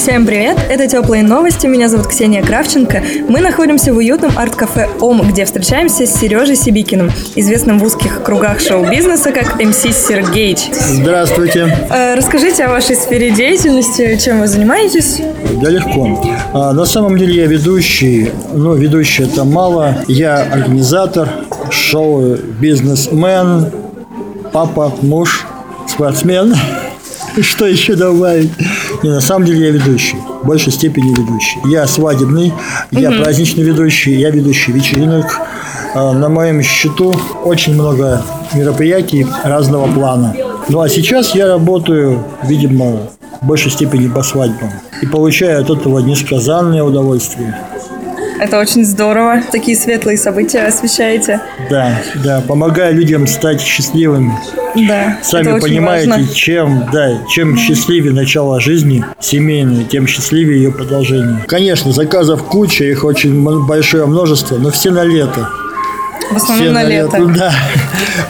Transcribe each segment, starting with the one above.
Всем привет! Это «Теплые новости». Меня зовут Ксения Кравченко. Мы находимся в уютном арт-кафе «Ом», где встречаемся с Сережей Сибикиным, известным в узких кругах шоу-бизнеса как МС Сергеич. Здравствуйте. Э, расскажите о вашей сфере деятельности, чем вы занимаетесь? Да легко. А, на самом деле я ведущий, но ведущий это мало. Я организатор, шоу-бизнесмен, папа, муж, спортсмен. Что еще добавить? Не, на самом деле я ведущий. В большей степени ведущий. Я свадебный, я праздничный ведущий, я ведущий вечеринок. А, На моем счету очень много мероприятий разного плана. Ну а сейчас я работаю, видимо, в большей степени по свадьбам. И получаю от этого несказанное удовольствие. Это очень здорово. Такие светлые события освещаете. Да, да, помогаю людям стать счастливыми. Да, Сами это очень понимаете, важно. чем, да, чем счастливее начало жизни семейной, тем счастливее ее продолжение. Конечно, заказов куча, их очень большое множество, но все на лето. В основном Все на лето. Да.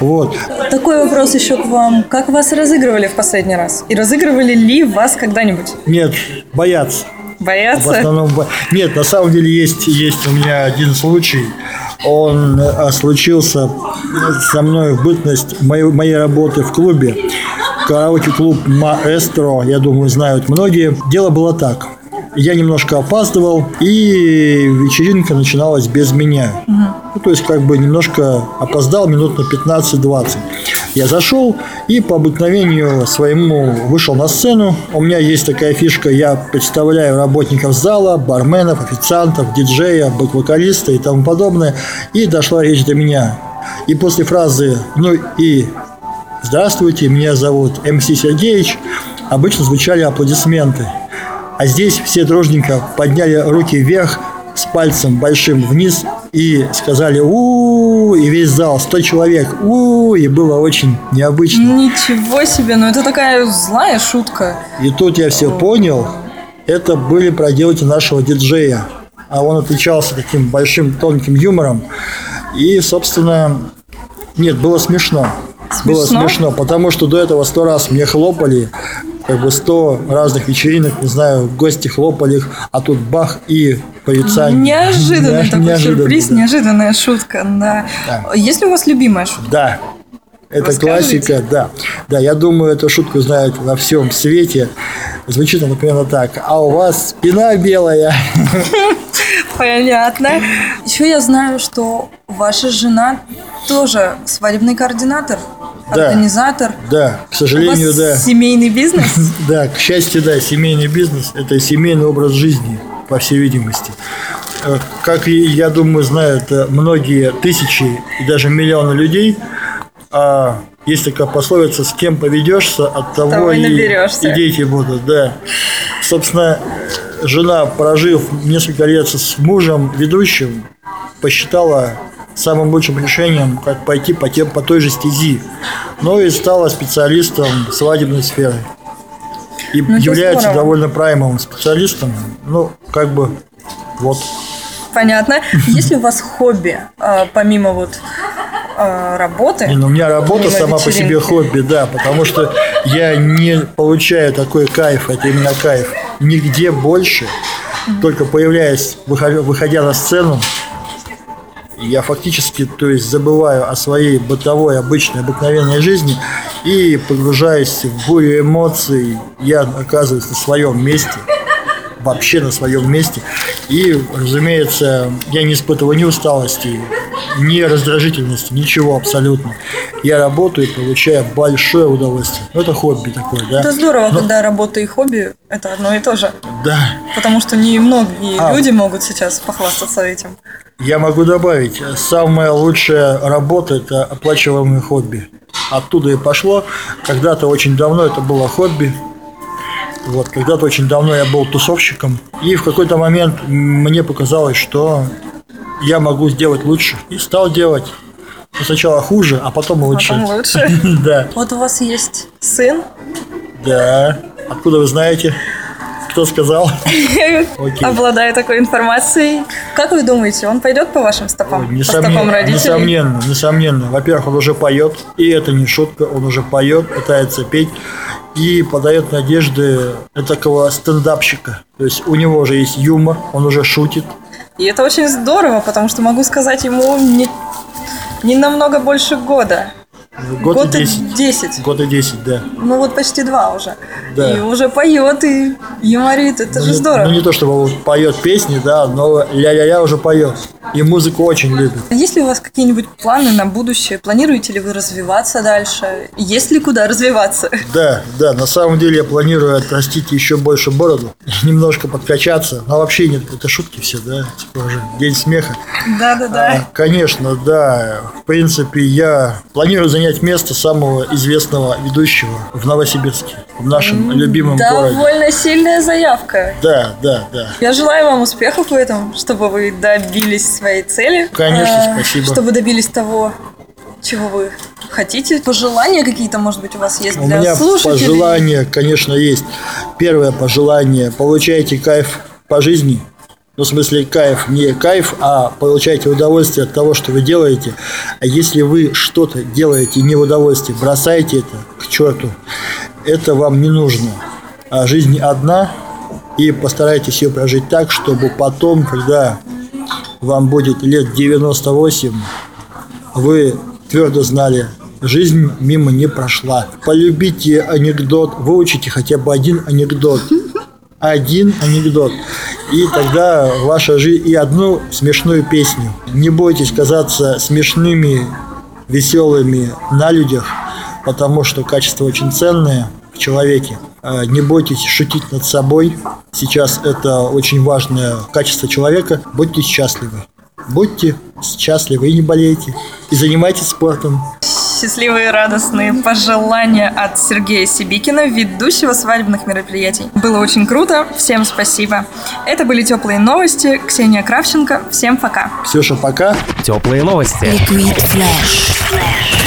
Вот. Такой вопрос еще к вам. Как вас разыгрывали в последний раз? И разыгрывали ли вас когда-нибудь? Нет, боятся. В Боятся? основном бо- Нет, на самом деле есть, есть у меня один случай. Он э, случился со мной в бытность моей, моей работы в клубе. Караоке-клуб «Маэстро», я думаю, знают многие. Дело было так. Я немножко опаздывал, и вечеринка начиналась без меня. Ну, то есть, как бы немножко опоздал минут на 15-20. Я зашел и по обыкновению своему вышел на сцену. У меня есть такая фишка, я представляю работников зала, барменов, официантов, диджея, бэк-вокалиста и тому подобное. И дошла речь до меня. И после фразы «ну и Здравствуйте, меня зовут МС Сергеевич. Обычно звучали аплодисменты. А здесь все дружненько подняли руки вверх с пальцем большим вниз и сказали у и весь зал, 100 человек, у и было очень необычно. Ничего себе, ну это такая злая шутка. И тут я все понял, это были проделки нашего диджея. А он отличался таким большим тонким юмором. И, собственно, нет, было смешно. Было Смешно? смешно, потому что до этого сто раз мне хлопали, как бы сто разных вечеринок, не знаю, гости хлопали их, а тут бах и порицание. Неожиданный Не- такой неожиданно, сюрприз, да. неожиданная шутка, да. Да. Есть ли у вас любимая шутка? Да, это классика, да. Да, я думаю, эту шутку знают во всем свете. Звучит она примерно так. А у вас спина белая. Понятно. Еще я знаю, что ваша жена тоже свадебный координатор, Да. организатор. Да, к У сожалению, вас да. семейный бизнес? Да, к счастью, да, семейный бизнес – это семейный образ жизни, по всей видимости. Э, Как я думаю, знают э, многие тысячи и даже миллионы людей, а есть такая пословица «с кем поведешься, от того, Того и и, наберешься». и дети будут». Да. Собственно, жена, прожив несколько лет с мужем ведущим, посчитала самым лучшим решением, как пойти по, тем, по той же стези. Ну и стала специалистом свадебной сферы. И Ну, является здорово. довольно праймовым специалистом. Ну, как бы, вот. Понятно. Есть ли у вас хобби, а, помимо вот а, работы? Не, ну, у меня работа сама по себе вечеринки? хобби, да, потому что я не получаю такой кайф, это именно кайф, нигде больше, только появляясь, выходя, выходя на сцену, я фактически, то есть, забываю о своей бытовой, обычной, обыкновенной жизни и погружаясь в бурю эмоций, я оказываюсь на своем месте, вообще на своем месте. И, разумеется, я не испытываю ни усталости, ни раздражительности, ничего абсолютно. Я работаю и получаю большое удовольствие. Ну, это хобби такое, да? Это здорово, Ну, когда работа и хобби – это одно и то же. Да. Потому что не многие А. люди могут сейчас похвастаться этим. Я могу добавить, самая лучшая работа – это оплачиваемое хобби. Оттуда и пошло. Когда-то очень давно это было хобби. Вот, когда-то очень давно я был тусовщиком. И в какой-то момент мне показалось, что я могу сделать лучше. И стал делать. Сначала хуже, а потом лучше. Потом лучше. Да, Вот у вас есть сын, да. Откуда вы знаете? Кто сказал? Обладая такой информацией. Как вы думаете, он пойдет по вашим стопам? По стопам Несомненно, родителей? несомненно, несомненно. Во-первых, он уже поет, и это не шутка, он уже поет, пытается петь и подает надежды такого стендапщика. То есть у него уже есть юмор, он уже шутит. И это очень здорово, потому что могу сказать ему не, не намного больше года. Год, Год и и 10. 10. Год и 10, да. Ну вот почти два уже. Да. И уже поет и юморит. Это же Ну, не- здорово. Ну, не то, чтобы он поет песни, да, но ля-ля-ля уже поет. И музыку очень любит. Есть ли у вас какие-нибудь планы на будущее? Планируете ли вы развиваться дальше? Есть ли куда развиваться? Да, да, на самом деле я планирую отрастить еще больше бороду, немножко подкачаться. Но вообще нет, это шутки все, да, типа уже день смеха. Да-да-да. А, Конечно, да. В принципе, я планирую занять место самого известного ведущего в Новосибирске, в нашем любимом городе. Довольно сильная заявка. Да, да, да. Я желаю вам успехов в этом, чтобы вы добились своей цели. Конечно, Э, спасибо. Чтобы добились того, чего вы хотите. Пожелания какие-то, может быть, у вас есть У для меня слушателей? пожелания, конечно, есть. Первое пожелание. Получайте кайф по жизни. Ну, в смысле, кайф не кайф, а получайте удовольствие от того, что вы делаете. А если вы что-то делаете не в удовольствие, бросайте это к черту. Это вам не нужно. А жизнь одна, и постарайтесь ее прожить так, чтобы потом, когда вам будет лет 98, вы твердо знали, жизнь мимо не прошла. Полюбите анекдот, выучите хотя бы один анекдот. Один анекдот. И тогда ваша жизнь и одну смешную песню. Не бойтесь казаться смешными, веселыми на людях, потому что качество очень ценное в человеке. А, Не бойтесь шутить над собой. Сейчас это очень важное качество человека. Будьте счастливы. Будьте счастливы и не болейте. И занимайтесь спортом. Счастливые и радостные пожелания от Сергея Сибикина, ведущего свадебных мероприятий. Было очень круто. Всем спасибо. Это были теплые новости. Ксения Кравченко. Всем пока. Ксюша, пока. Теплые новости. Liquid Flash.